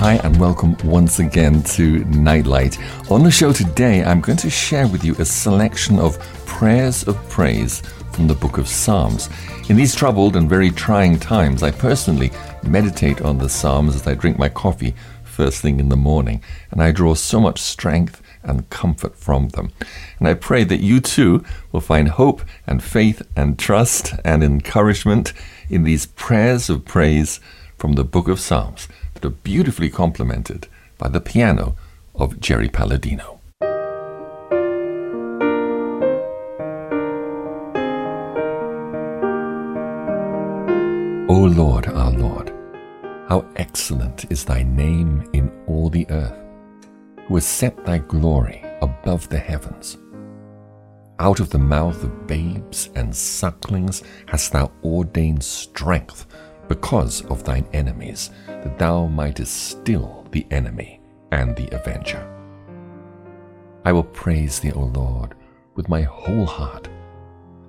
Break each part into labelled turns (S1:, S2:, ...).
S1: Hi, and welcome once again to Nightlight. On the show today, I'm going to share with you a selection of prayers of praise from the book of Psalms. In these troubled and very trying times, I personally meditate on the Psalms as I drink my coffee first thing in the morning, and I draw so much strength and comfort from them. And I pray that you too will find hope and faith and trust and encouragement in these prayers of praise from the book of Psalms that are beautifully complemented by the piano of Jerry Palladino. O Lord, our Lord, how excellent is thy name in all the earth, who has set thy glory above the heavens. Out of the mouth of babes and sucklings hast thou ordained strength because of thine enemies, that thou mightest still the enemy and the avenger. I will praise thee, O Lord, with my whole heart.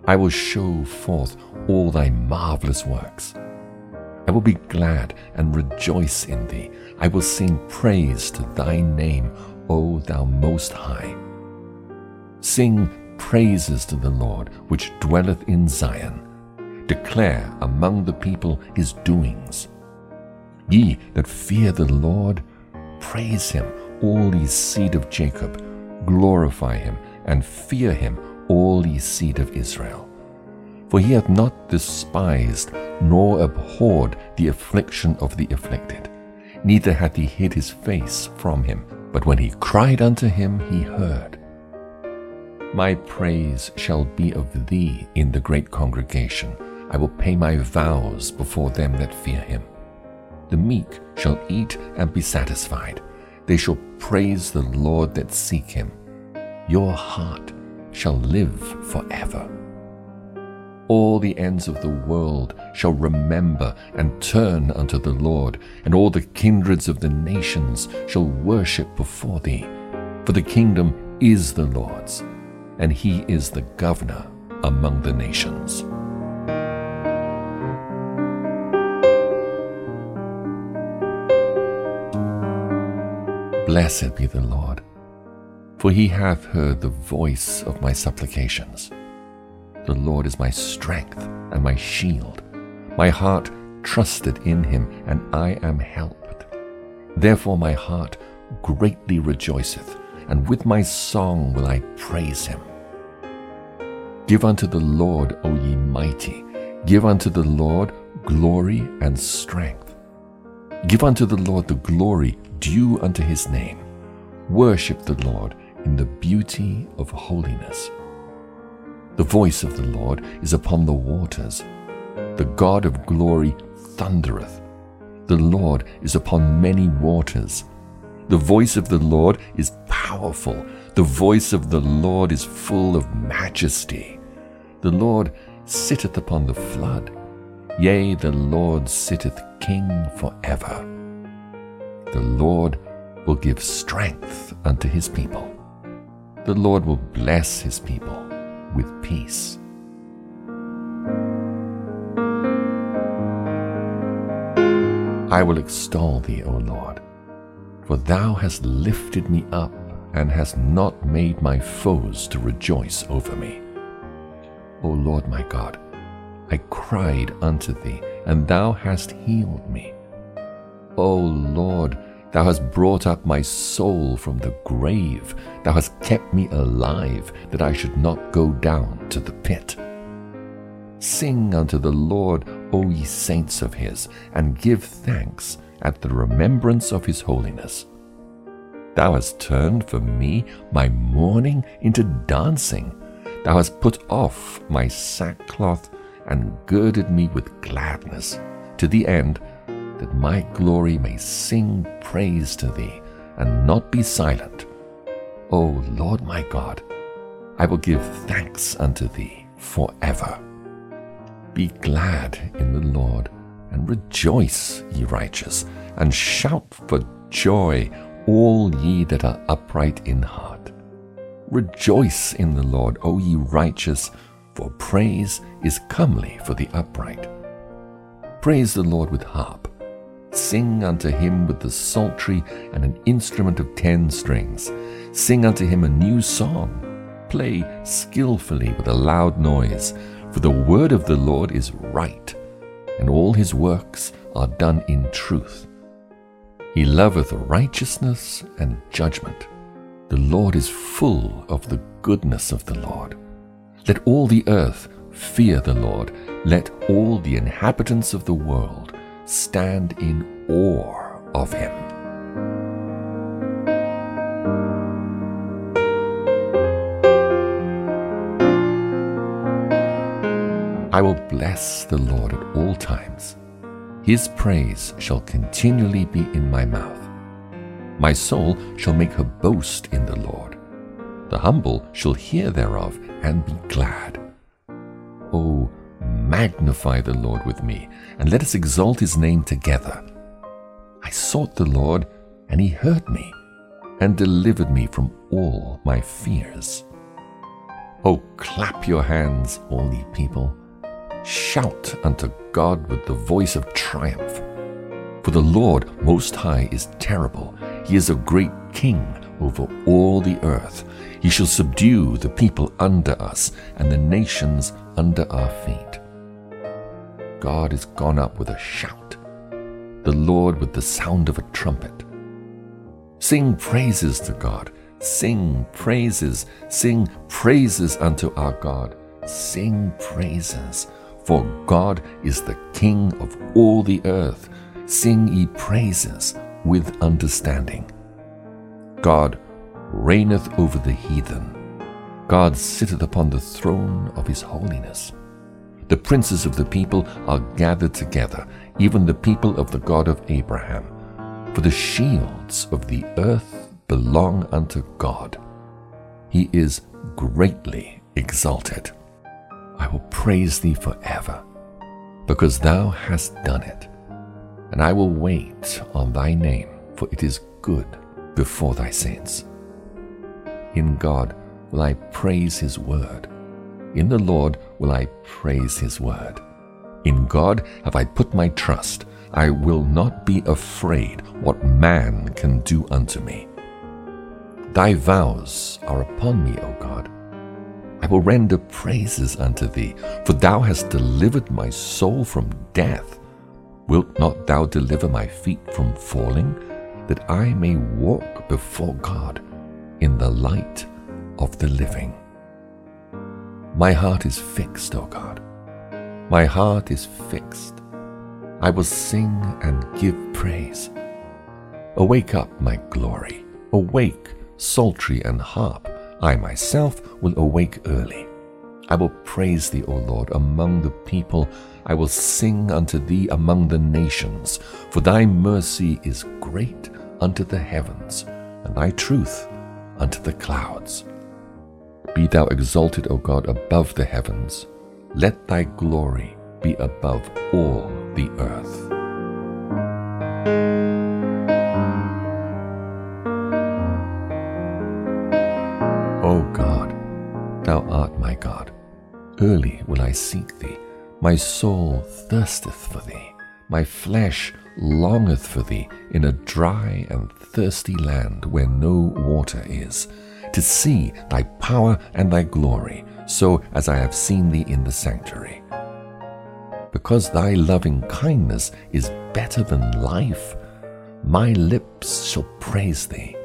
S1: I will show forth all thy marvelous works. I will be glad and rejoice in thee. I will sing praise to thy name, O thou most high. Sing praises to the Lord, which dwelleth in Zion declare among the people his doings. Ye that fear the Lord, praise him, all ye seed of Jacob, glorify him, and fear him, all ye seed of Israel. For he hath not despised nor abhorred the affliction of the afflicted, neither hath he hid his face from him, but when he cried unto him, he heard. My praise shall be of thee in the great congregation. I will pay my vows before them that fear him. The meek shall eat and be satisfied. They shall praise the Lord that seek him. Your heart shall live forever. All the ends of the world shall remember and turn unto the Lord, and all the kindreds of the nations shall worship before thee. For the kingdom is the Lord's, and he is the governor among the nations. Blessed be the Lord, for he hath heard the voice of my supplications. The Lord is my strength and my shield. My heart trusted in him, and I am helped. Therefore my heart greatly rejoiceth, and with my song will I praise him. Give unto the Lord, O ye mighty, give unto the Lord glory and strength. Give unto the Lord the glory due unto his name. Worship the Lord in the beauty of holiness. The voice of the Lord is upon the waters. The God of glory thundereth. The Lord is upon many waters. The voice of the Lord is powerful. The voice of the Lord is full of majesty. The Lord sitteth upon the flood. Yea, the Lord sitteth king forever. The Lord will give strength unto his people. The Lord will bless his people with peace. I will extol thee, O Lord, for thou hast lifted me up and hast not made my foes to rejoice over me. O Lord my God, I cried unto thee, and thou hast healed me. O Lord, Thou hast brought up my soul from the grave. Thou hast kept me alive, that I should not go down to the pit. Sing unto the Lord, O ye saints of his, and give thanks at the remembrance of his holiness. Thou hast turned for me my mourning into dancing. Thou hast put off my sackcloth and girded me with gladness, to the end that my glory may sing praise to thee and not be silent. O Lord my God, I will give thanks unto thee forever. Be glad in the Lord and rejoice, ye righteous, and shout for joy, all ye that are upright in heart. Rejoice in the Lord, O ye righteous, for praise is comely for the upright. Praise the Lord with harp Sing unto him with the psaltery and an instrument of ten strings. Sing unto him a new song. Play skillfully with a loud noise, for the word of the Lord is right, and all his works are done in truth. He loveth righteousness and judgment. The Lord is full of the goodness of the Lord. Let all the earth fear the Lord. Let all the inhabitants of the world stand in awe of him. I will bless the Lord at all times. His praise shall continually be in my mouth. My soul shall make her boast in the Lord. The humble shall hear thereof and be glad. Oh, magnify the Lord with me, and let us exalt his name together. I sought the Lord, and he heard me, and delivered me from all my fears. Oh, clap your hands, all ye people. Shout unto God with the voice of triumph. For the Lord Most High is terrible. He is a great king over all the earth. He shall subdue the people under us and the nations under our feet. God is gone up with a shout, the Lord with the sound of a trumpet. Sing praises to God. Sing praises. Sing praises unto our God. Sing praises. For God is the King of all the earth. Sing ye praises with understanding. God reigneth over the heathen. God sitteth upon the throne of his holiness. The princes of the people are gathered together, even the people of the God of Abraham. For the shields of the earth belong unto God. He is greatly exalted. I will praise thee forever, because thou hast done it. And I will wait on thy name, for it is good before thy saints. In God will I praise his word. In the Lord will I praise his word. In God have I put my trust. I will not be afraid what man can do unto me. Thy vows are upon me, O God. I will render praises unto thee, for thou hast delivered my soul from death. Wilt not thou deliver my feet from falling, that I may walk before God in the light of the living? My heart is fixed, O God. My heart is fixed. I will sing and give praise. Awake up, my glory. Awake, psaltery and harp I myself will awake early. I will praise thee, O Lord, among the people. I will sing unto thee among the nations. For thy mercy is great unto the heavens, and thy truth unto the clouds. Be thou exalted, O God, above the heavens. Let thy glory be above all the earth. O God, thou art my God. Early will I seek thee. My soul thirsteth for thee. My flesh longeth for thee in a dry and thirsty land where no water is, to see thy power and thy glory, so as I have seen thee in the sanctuary. Because thy loving kindness is better than life, my lips shall praise thee.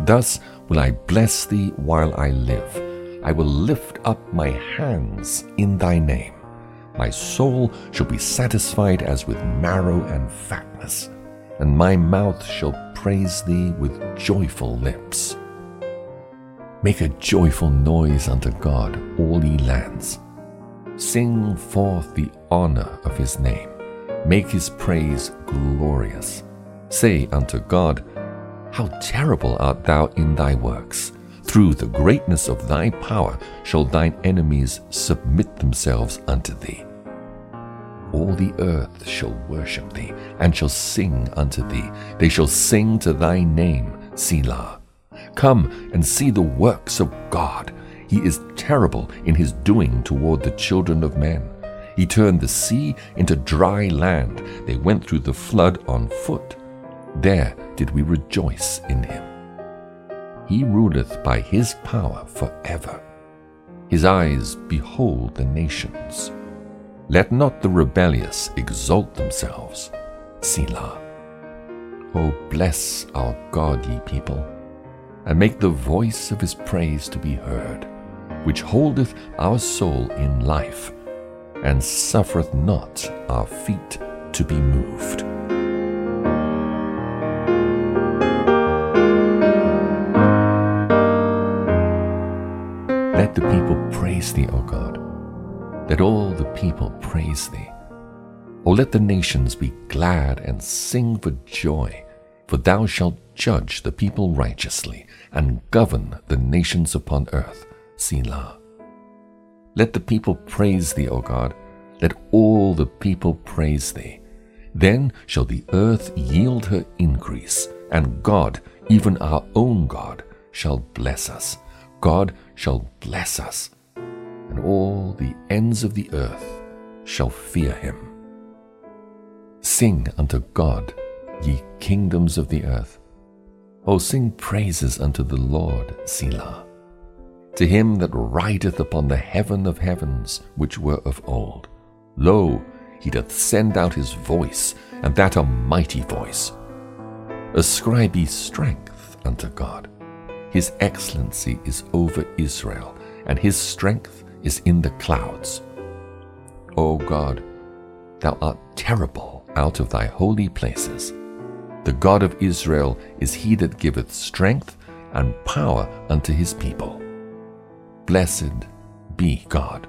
S1: Thus will I bless thee while I live. I will lift up my hands in thy name. My soul shall be satisfied as with marrow and fatness, and my mouth shall praise thee with joyful lips. Make a joyful noise unto God, all ye lands. Sing forth the honor of his name. Make his praise glorious. Say unto God, how terrible art thou in thy works! Through the greatness of thy power shall thine enemies submit themselves unto thee. All the earth shall worship thee, and shall sing unto thee. They shall sing to thy name, Selah. Come and see the works of God. He is terrible in his doing toward the children of men. He turned the sea into dry land. They went through the flood on foot. There did we rejoice in him. He ruleth by his power forever. His eyes behold the nations. Let not the rebellious exalt themselves. Selah. O bless our God, ye people, and make the voice of his praise to be heard, which holdeth our soul in life, and suffereth not our feet to be moved. Let the people praise thee, O God. Let all the people praise thee. O let the nations be glad and sing for joy, for thou shalt judge the people righteously and govern the nations upon earth. Selah. Let the people praise thee, O God. Let all the people praise thee. Then shall the earth yield her increase, and God, even our own God, shall bless us. God shall bless us, and all the ends of the earth shall fear him. Sing unto God, ye kingdoms of the earth. O sing praises unto the Lord, Selah. To him that rideth upon the heaven of heavens, which were of old. Lo, he doth send out his voice, and that a mighty voice. Ascribe ye strength unto God. His excellency is over Israel, and his strength is in the clouds. O God, thou art terrible out of thy holy places. The God of Israel is he that giveth strength and power unto his people. Blessed be God.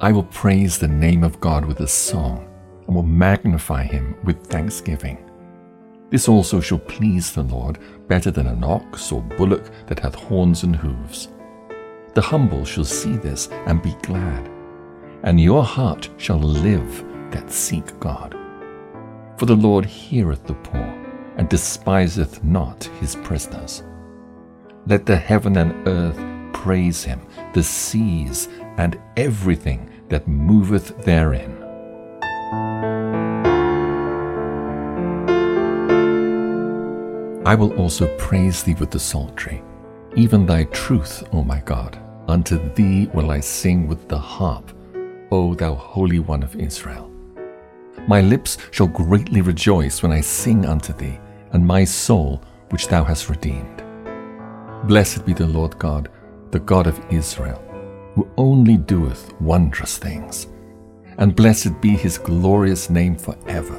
S1: I will praise the name of God with a song, and will magnify him with thanksgiving. This also shall please the Lord better than an ox or bullock that hath horns and hoofs. The humble shall see this and be glad, and your heart shall live that seek God. For the Lord heareth the poor, and despiseth not his prisoners. Let the heaven and earth praise him, the seas and everything that moveth therein. I will also praise thee with the psaltery, even thy truth, O my God. Unto thee will I sing with the harp, O thou Holy One of Israel. My lips shall greatly rejoice when I sing unto thee, and my soul which thou hast redeemed. Blessed be the Lord God, the God of Israel, who only doeth wondrous things. And blessed be his glorious name forever,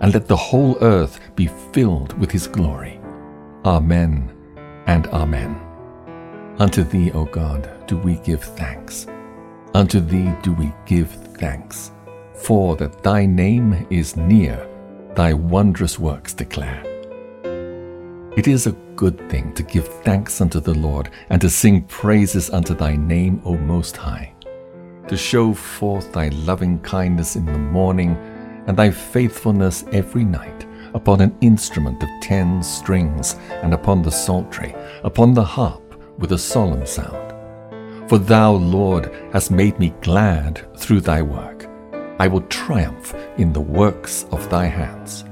S1: and let the whole earth be filled with his glory. Amen and Amen. Unto thee, O God, do we give thanks. Unto thee do we give thanks for that thy name is near, thy wondrous works declare. It is a good thing to give thanks unto the Lord, and to sing praises unto thy name, O Most High, to show forth thy loving kindness in the morning, and thy faithfulness every night, upon an instrument of ten strings, and upon the psaltery, upon the harp with a solemn sound. For thou, Lord, hast made me glad through thy work. I will triumph in the works of thy hands.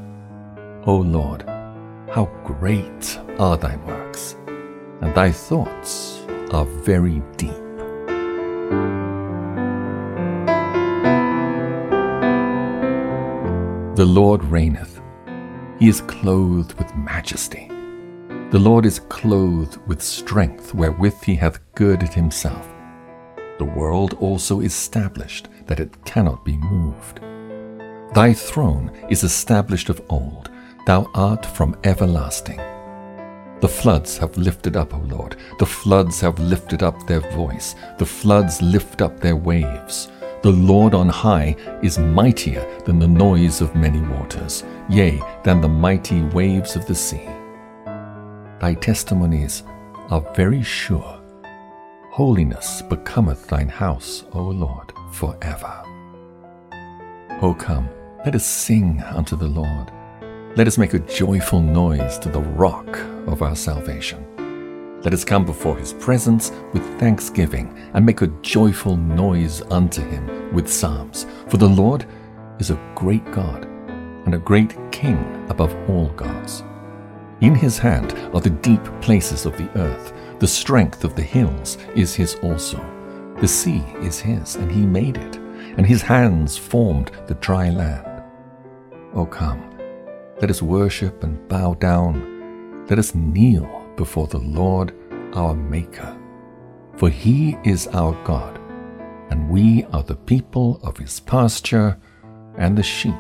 S1: O Lord, how great are thy works, and thy thoughts are very deep. The Lord reigneth. He is clothed with majesty. The Lord is clothed with strength wherewith he hath girded himself. The world also is established that it cannot be moved. Thy throne is established of old, thou art from everlasting. The floods have lifted up, O Lord, the floods have lifted up their voice, the floods lift up their waves. The Lord on high is mightier than the noise of many waters, yea, than the mighty waves of the sea. Thy testimonies are very sure. Holiness becometh thine house, O Lord forever. O come, let us sing unto the Lord. Let us make a joyful noise to the rock of our salvation. Let us come before his presence with thanksgiving and make a joyful noise unto him with psalms, for the Lord is a great God and a great King above all gods. In his hand are the deep places of the earth, the strength of the hills is his also. The sea is his, and he made it, and his hands formed the dry land. O come, let us worship and bow down. Let us kneel before the Lord our Maker. For he is our God, and we are the people of his pasture and the sheep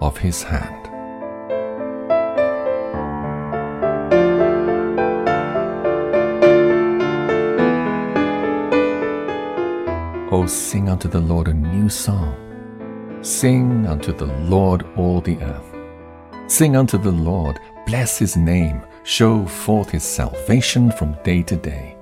S1: of his hand. O sing unto the Lord a new song. Sing unto the Lord all the earth. Sing unto the Lord, bless his name, show forth his salvation from day to day.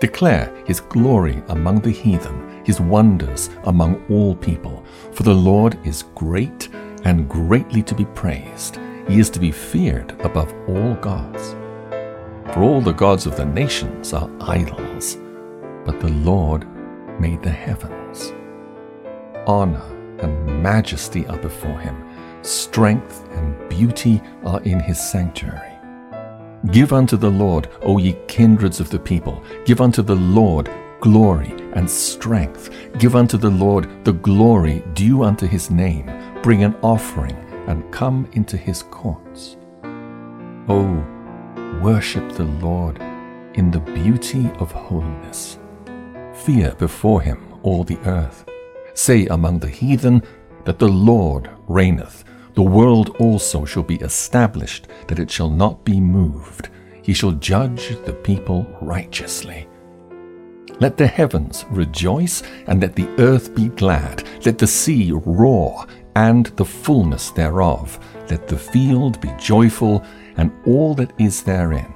S1: Declare his glory among the heathen, his wonders among all people. For the Lord is great and greatly to be praised. He is to be feared above all gods. For all the gods of the nations are idols, but the Lord made the heavens. Honor and majesty are before him, strength and beauty are in his sanctuary. Give unto the Lord, O ye kindreds of the people, give unto the Lord glory and strength. Give unto the Lord the glory due unto his name. Bring an offering and come into his courts. O worship the Lord in the beauty of holiness. Fear before him all the earth. Say among the heathen that the Lord reigneth. The world also shall be established, that it shall not be moved. He shall judge the people righteously. Let the heavens rejoice, and let the earth be glad. Let the sea roar, and the fullness thereof. Let the field be joyful, and all that is therein.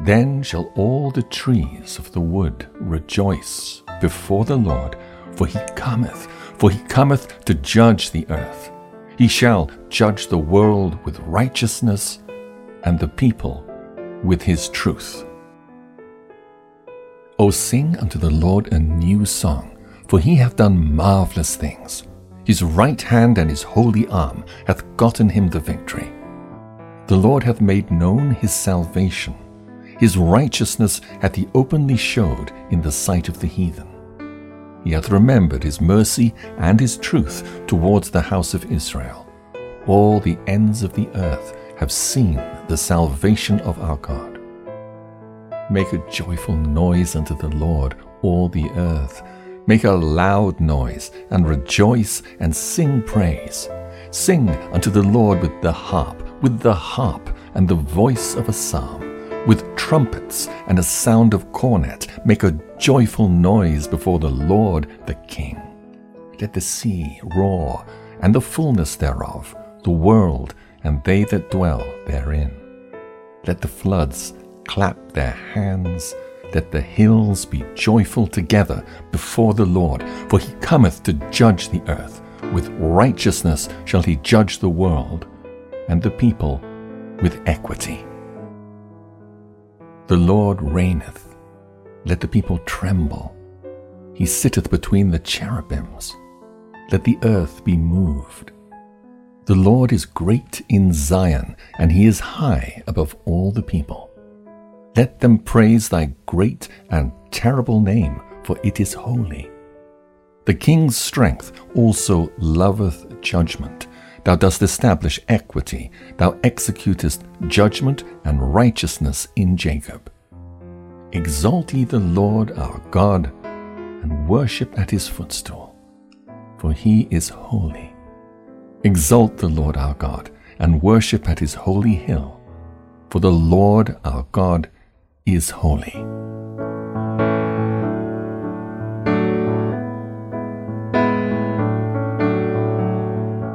S1: Then shall all the trees of the wood rejoice before the Lord, for he cometh, for he cometh to judge the earth. He shall judge the world with righteousness, and the people with his truth. O sing unto the Lord a new song, for he hath done marvellous things. His right hand and his holy arm hath gotten him the victory. The Lord hath made known his salvation. His righteousness hath he openly showed in the sight of the heathen. He hath remembered his mercy and his truth towards the house of Israel. All the ends of the earth have seen the salvation of our God. Make a joyful noise unto the Lord, all the earth. Make a loud noise, and rejoice, and sing praise. Sing unto the Lord with the harp, with the harp, and the voice of a psalm with trumpets and a sound of cornet, make a joyful noise before the Lord the King. Let the sea roar, and the fullness thereof, the world and they that dwell therein. Let the floods clap their hands, let the hills be joyful together before the Lord, for he cometh to judge the earth. With righteousness shall he judge the world, and the people with equity. The Lord reigneth. Let the people tremble. He sitteth between the cherubims. Let the earth be moved. The Lord is great in Zion, and he is high above all the people. Let them praise thy great and terrible name, for it is holy. The king's strength also loveth judgment. Thou dost establish equity. Thou executest judgment and righteousness in Jacob. Exalt ye the Lord our God, and worship at his footstool, for he is holy. Exalt the Lord our God, and worship at his holy hill, for the Lord our God is holy.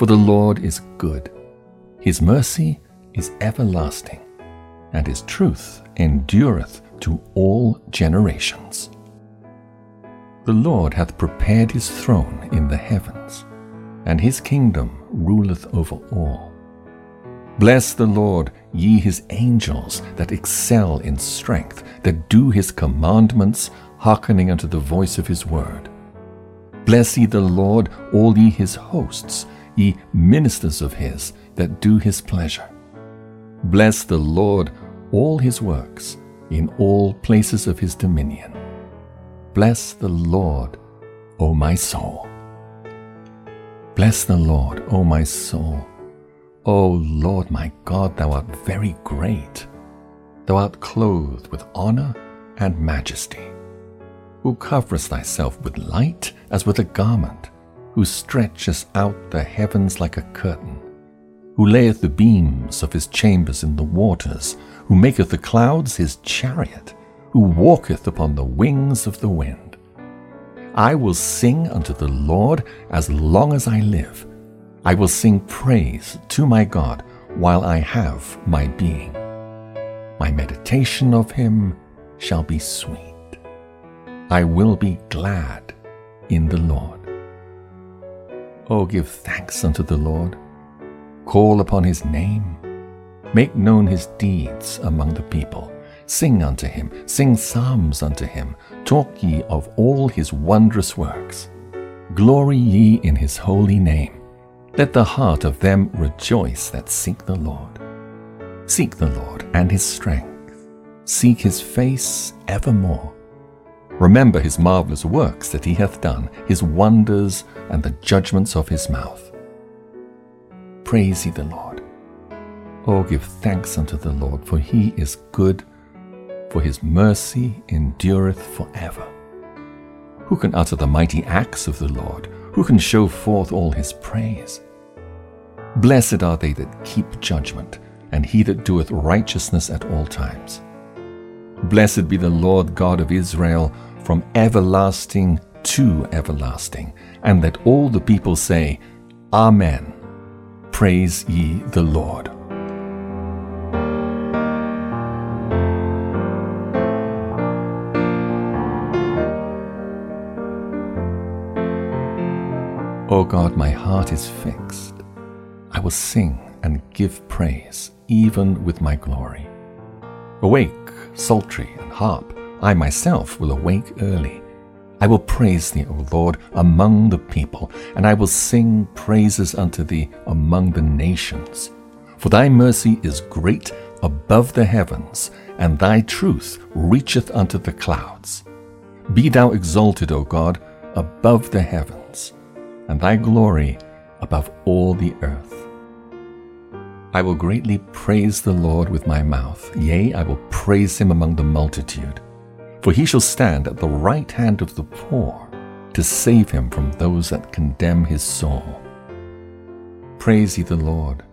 S1: For the Lord is good, his mercy is everlasting, and his truth endureth to all generations. The Lord hath prepared his throne in the heavens, and his kingdom ruleth over all. Bless the Lord, ye his angels that excel in strength, that do his commandments, hearkening unto the voice of his word. Bless ye the Lord, all ye his hosts, ye ministers of his that do his pleasure. Bless the Lord, all his works, in all places of his dominion. Bless the Lord, O my soul. Bless the Lord, O my soul. O Lord my God, thou art very great. Thou art clothed with honor and majesty, who coverest thyself with light as with a garment, who stretchest out the heavens like a curtain, who layeth the beams of his chambers in the waters, who maketh the clouds his chariot, who walketh upon the wings of the wind. I will sing unto the Lord as long as I live. I will sing praise to my God while I have my being. My meditation of him shall be sweet. I will be glad in the Lord. Oh, give thanks unto the Lord. Call upon his name. Make known his deeds among the people. Sing unto him, sing psalms unto him. Talk ye of all his wondrous works. Glory ye in his holy name. Let the heart of them rejoice that seek the Lord. Seek the Lord and his strength. Seek his face evermore. Remember his marvelous works that he hath done, his wonders and the judgments of his mouth. Praise ye the Lord. Oh, give thanks unto the Lord, for he is good, for his mercy endureth forever. Who can utter the mighty acts of the Lord? Who can show forth all his praise? Blessed are they that keep judgment, and he that doeth righteousness at all times. Blessed be the Lord God of Israel from everlasting to everlasting, and that all the people say, Amen. Praise ye the Lord. O God, my heart is fixed. I will sing and give praise, even with my glory. Awake, psaltery and harp, I myself will awake early. I will praise thee, O Lord, among the people, and I will sing praises unto thee among the nations. For thy mercy is great above the heavens, and thy truth reacheth unto the clouds. Be thou exalted, O God, above the heavens and thy glory above all the earth. I will greatly praise the Lord with my mouth, yea, I will praise him among the multitude. For he shall stand at the right hand of the poor, to save him from those that condemn his soul. Praise ye the Lord.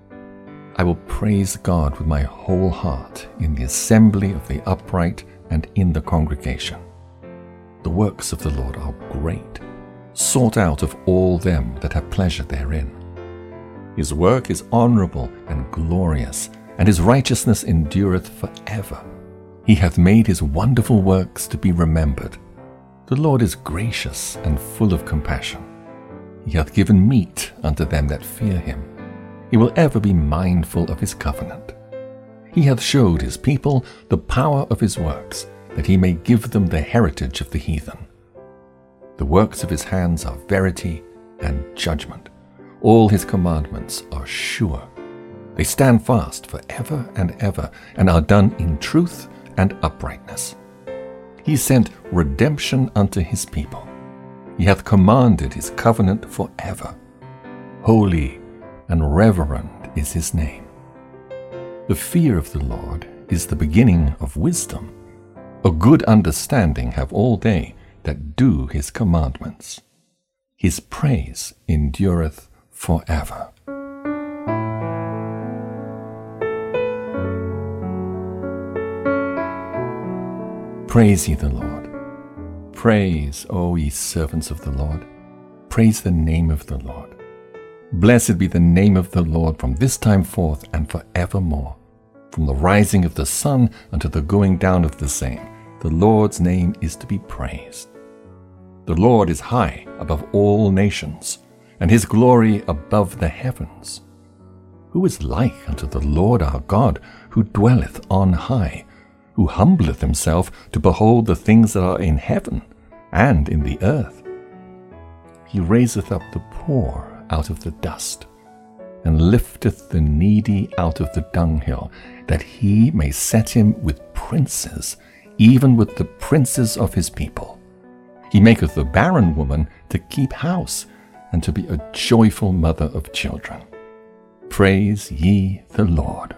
S1: I will praise God with my whole heart in the assembly of the upright and in the congregation. The works of the Lord are great sought out of all them that have pleasure therein. His work is honourable and glorious, and his righteousness endureth for ever. He hath made his wonderful works to be remembered. The Lord is gracious and full of compassion. He hath given meat unto them that fear him. He will ever be mindful of his covenant. He hath showed his people the power of his works, that he may give them the heritage of the heathen. The works of his hands are verity and judgment. All his commandments are sure. They stand fast for ever and ever, and are done in truth and uprightness. He sent redemption unto his people. He hath commanded his covenant for ever. Holy and reverend is his name. The fear of the Lord is the beginning of wisdom. A good understanding have all they that do his commandments. His praise endureth forever. Praise ye the Lord. Praise, O ye servants of the Lord. Praise the name of the Lord. Blessed be the name of the Lord from this time forth and forevermore. From the rising of the sun unto the going down of the same, the Lord's name is to be praised. The Lord is high above all nations, and his glory above the heavens. Who is like unto the Lord our God, who dwelleth on high, who humbleth himself to behold the things that are in heaven and in the earth? He raiseth up the poor out of the dust, and lifteth the needy out of the dunghill, that he may set him with princes, even with the princes of his people. He maketh the barren woman to keep house, and to be a joyful mother of children. Praise ye the Lord.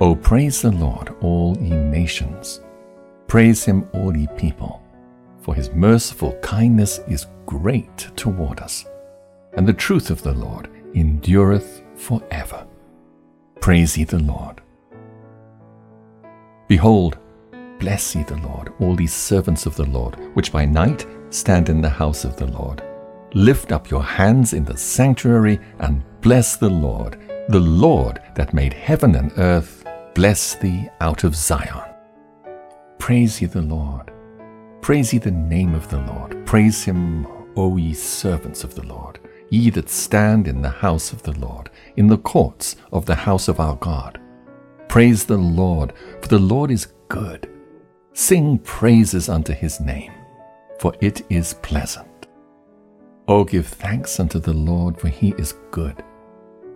S1: O praise the Lord, all ye nations. Praise him, all ye people, for his merciful kindness is great toward us and the truth of the Lord endureth for ever. Praise ye the Lord. Behold, bless ye the Lord, all these servants of the Lord, which by night stand in the house of the Lord. Lift up your hands in the sanctuary and bless the Lord, the Lord that made heaven and earth, bless thee out of Zion. Praise ye the Lord. Praise ye the name of the Lord. Praise him, O ye servants of the Lord ye that stand in the house of the Lord, in the courts of the house of our God. Praise the Lord, for the Lord is good. Sing praises unto his name, for it is pleasant. O give thanks unto the Lord, for he is good,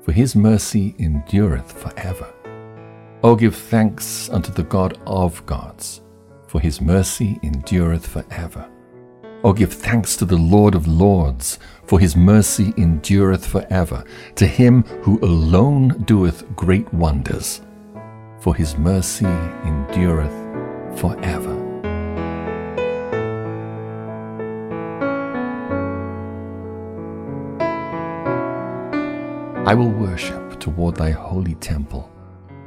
S1: for his mercy endureth forever. O give thanks unto the God of gods, for his mercy endureth forever. O give thanks to the Lord of Lords, for his mercy endureth forever, to him who alone doeth great wonders, for his mercy endureth forever. I will worship toward thy holy temple,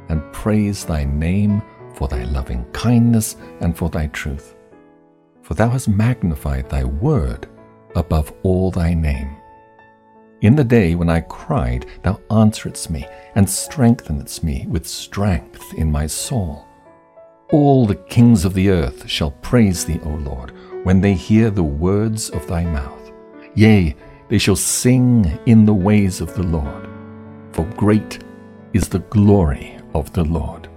S1: and praise thy name for thy loving kindness and for thy truth for thou hast magnified thy word above all thy name. In the day when I cried, thou answeredst me, and strengthenedst me with strength in my soul. All the kings of the earth shall praise thee, O Lord, when they hear the words of thy mouth. Yea, they shall sing in the ways of the Lord, for great is the glory of the Lord.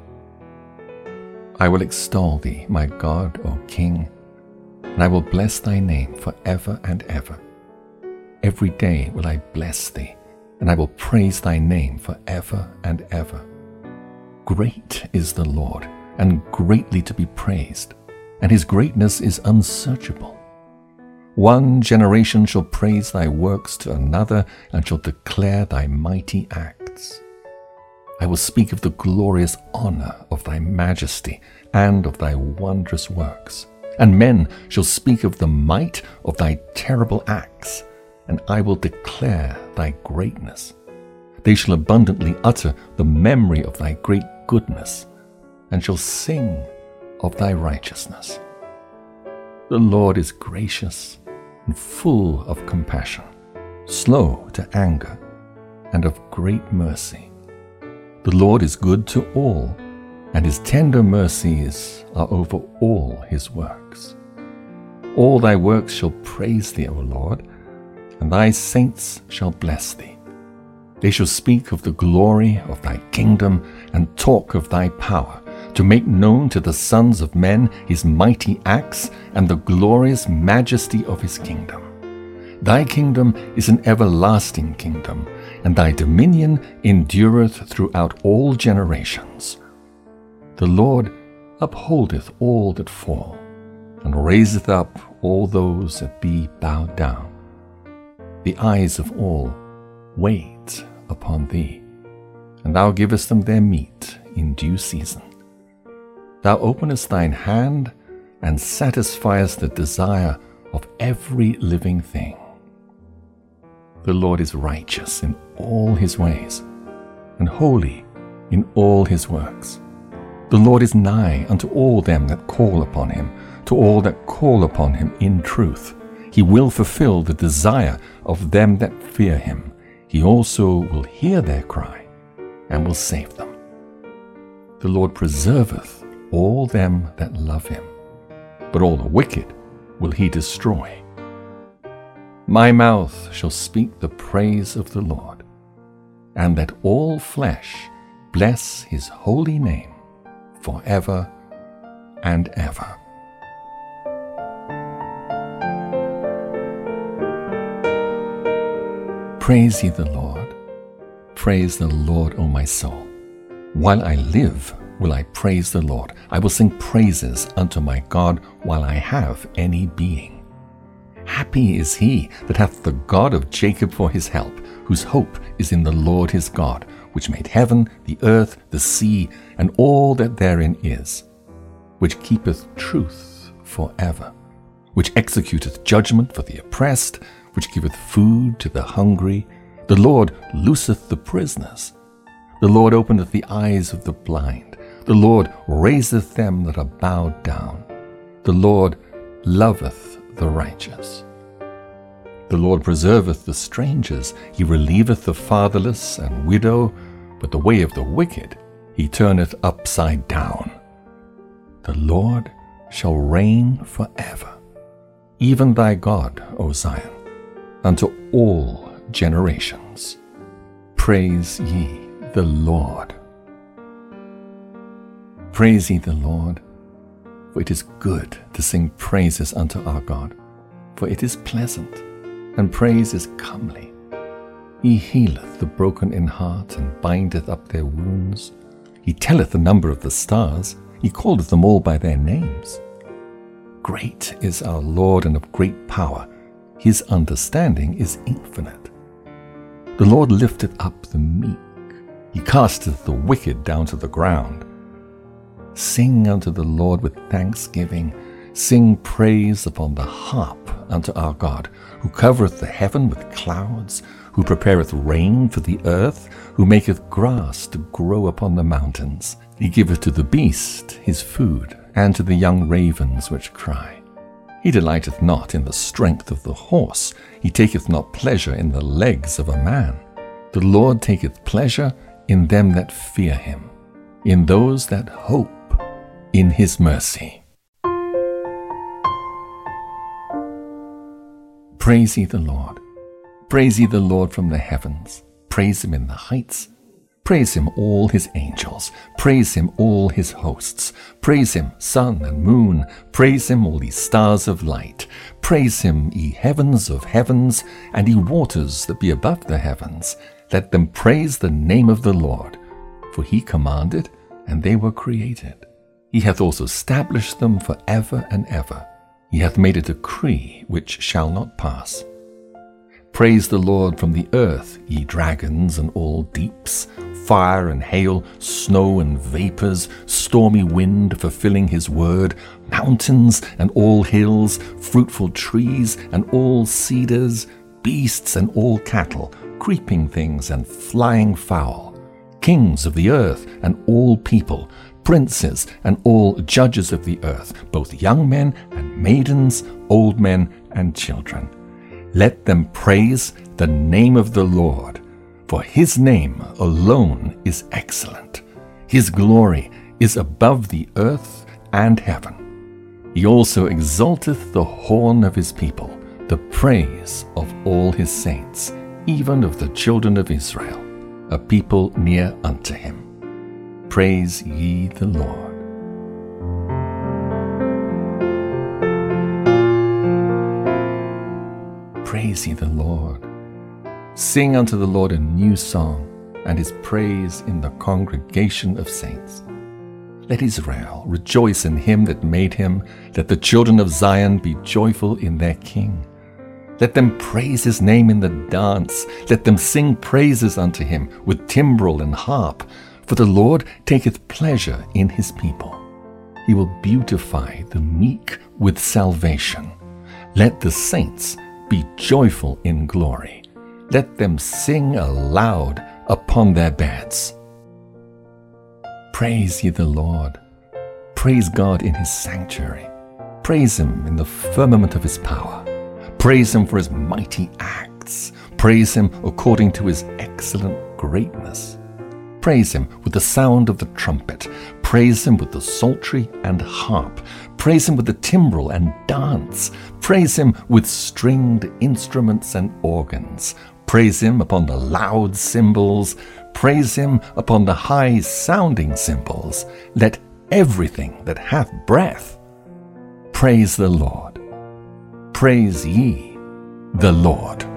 S1: I will extol thee, my God, O King and I will bless thy name for ever and ever. Every day will I bless thee, and I will praise thy name for ever and ever. Great is the Lord, and greatly to be praised, and his greatness is unsearchable. One generation shall praise thy works to another, and shall declare thy mighty acts. I will speak of the glorious honor of thy majesty and of thy wondrous works and men shall speak of the might of thy terrible acts, and I will declare thy greatness. They shall abundantly utter the memory of thy great goodness, and shall sing of thy righteousness. The Lord is gracious and full of compassion, slow to anger, and of great mercy. The Lord is good to all and his tender mercies are over all his works. All thy works shall praise thee, O Lord, and thy saints shall bless thee. They shall speak of the glory of thy kingdom and talk of thy power, to make known to the sons of men his mighty acts and the glorious majesty of his kingdom. Thy kingdom is an everlasting kingdom, and thy dominion endureth throughout all generations. The Lord upholdeth all that fall, and raiseth up all those that be bowed down. The eyes of all wait upon thee, and thou givest them their meat in due season. Thou openest thine hand and satisfiest the desire of every living thing. The Lord is righteous in all his ways, and holy in all his works. The Lord is nigh unto all them that call upon him, to all that call upon him in truth. He will fulfill the desire of them that fear him. He also will hear their cry and will save them. The Lord preserveth all them that love him, but all the wicked will he destroy. My mouth shall speak the praise of the Lord, and that all flesh bless his holy name forever and ever. Praise ye the Lord. Praise the Lord, O my soul. While I live, will I praise the Lord. I will sing praises unto my God while I have any being. Happy is he that hath the God of Jacob for his help, whose hope is in the Lord his God, which made heaven, the earth, the sea, and all that therein is, which keepeth truth for ever, which executeth judgment for the oppressed, which giveth food to the hungry. The Lord looseth the prisoners. The Lord openeth the eyes of the blind. The Lord raiseth them that are bowed down. The Lord loveth the righteous. The Lord preserveth the strangers. He relieveth the fatherless and widow. But the way of the wicked he turneth upside down. The Lord shall reign forever, even thy God, O Zion unto all generations. Praise ye the Lord. Praise ye the Lord, for it is good to sing praises unto our God, for it is pleasant, and praise is comely. He healeth the broken in heart, and bindeth up their wounds. He telleth the number of the stars, he calleth them all by their names. Great is our Lord, and of great power his understanding is infinite. The Lord lifteth up the meek, he casteth the wicked down to the ground. Sing unto the Lord with thanksgiving, sing praise upon the harp unto our God, who covereth the heaven with clouds, who prepareth rain for the earth, who maketh grass to grow upon the mountains. He giveth to the beast his food, and to the young ravens which cry. He delighteth not in the strength of the horse, he taketh not pleasure in the legs of a man. The Lord taketh pleasure in them that fear him, in those that hope in his mercy. Praise ye the Lord. Praise ye the Lord from the heavens. Praise him in the heights. Praise him, all his angels. Praise him, all his hosts. Praise him, sun and moon. Praise him, all ye stars of light. Praise him, ye heavens of heavens, and ye waters that be above the heavens. Let them praise the name of the Lord. For he commanded, and they were created. He hath also established them for ever and ever. He hath made a decree which shall not pass. Praise the Lord from the earth, ye dragons and all deeps, fire and hail, snow and vapors, stormy wind fulfilling his word, mountains and all hills, fruitful trees and all cedars, beasts and all cattle, creeping things and flying fowl, kings of the earth and all people, princes and all judges of the earth, both young men and maidens, old men and children let them praise the name of the Lord, for his name alone is excellent. His glory is above the earth and heaven. He also exalteth the horn of his people, the praise of all his saints, even of the children of Israel, a people near unto him. Praise ye the Lord. Praise ye the Lord. Sing unto the Lord a new song, and his praise in the congregation of saints. Let Israel rejoice in him that made him, let the children of Zion be joyful in their King. Let them praise his name in the dance, let them sing praises unto him with timbrel and harp, for the Lord taketh pleasure in his people. He will beautify the meek with salvation. Let the saints be joyful in glory. Let them sing aloud upon their beds. Praise ye the Lord. Praise God in his sanctuary. Praise him in the firmament of his power. Praise him for his mighty acts. Praise him according to his excellent greatness. Praise him with the sound of the trumpet. Praise him with the psaltery and harp. Praise him with the timbrel and dance. Praise him with stringed instruments and organs. Praise him upon the loud cymbals. Praise him upon the high sounding cymbals. Let everything that hath breath praise the Lord. Praise ye the Lord.